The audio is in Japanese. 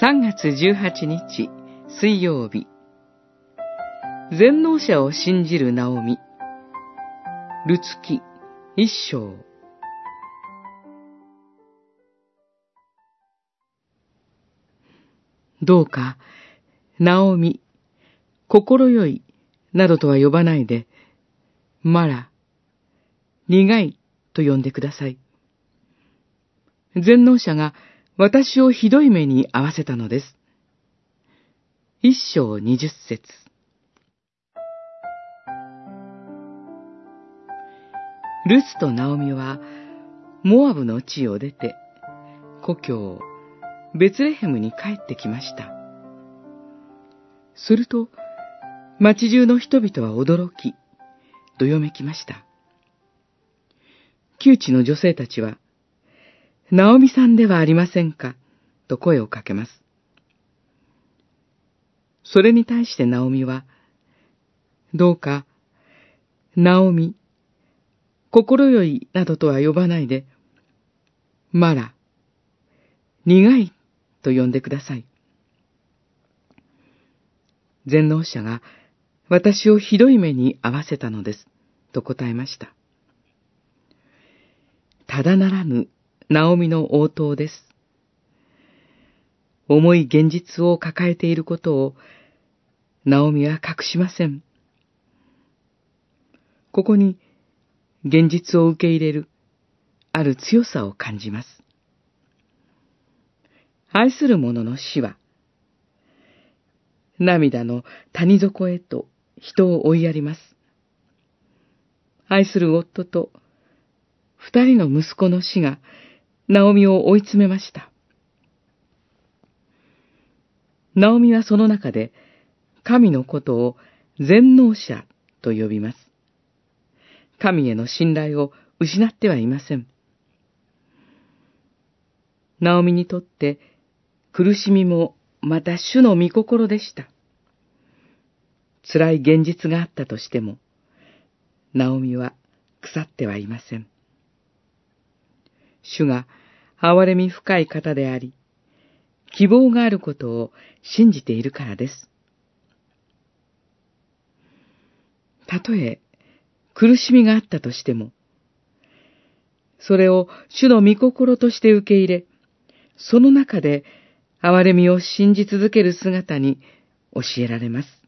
3月18日水曜日。全能者を信じるナオミ。ルツキ。一章どうか、ナオミ、心よい、などとは呼ばないで、マラ、苦いと呼んでください。全能者が私をひどい目に合わせたのです。一章二十節ルスとナオミは、モアブの地を出て、故郷、ベツレヘムに帰ってきました。すると、町中の人々は驚き、どよめきました。窮地の女性たちは、ナオミさんではありませんか、と声をかけます。それに対してナオミは、どうか、ナオミ、心よいなどとは呼ばないで、マラ、苦いと呼んでください。全能者が私をひどい目に遭わせたのです、と答えました。ただならぬ、ナオミの応答です。重い現実を抱えていることを、ナオミは隠しません。ここに、現実を受け入れる、ある強さを感じます。愛する者の死は、涙の谷底へと人を追いやります。愛する夫と二人の息子の死が、ナオミを追い詰めました。ナオミはその中で、神のことを全能者と呼びます。神への信頼を失ってはいません。ナオミにとって苦しみもまた主の御心でした。辛い現実があったとしても、ナオミは腐ってはいません。主が憐れみ深い方であり、希望があることを信じているからです。たとえ苦しみがあったとしても、それを主の御心として受け入れ、その中で憐れみを信じ続ける姿に教えられます。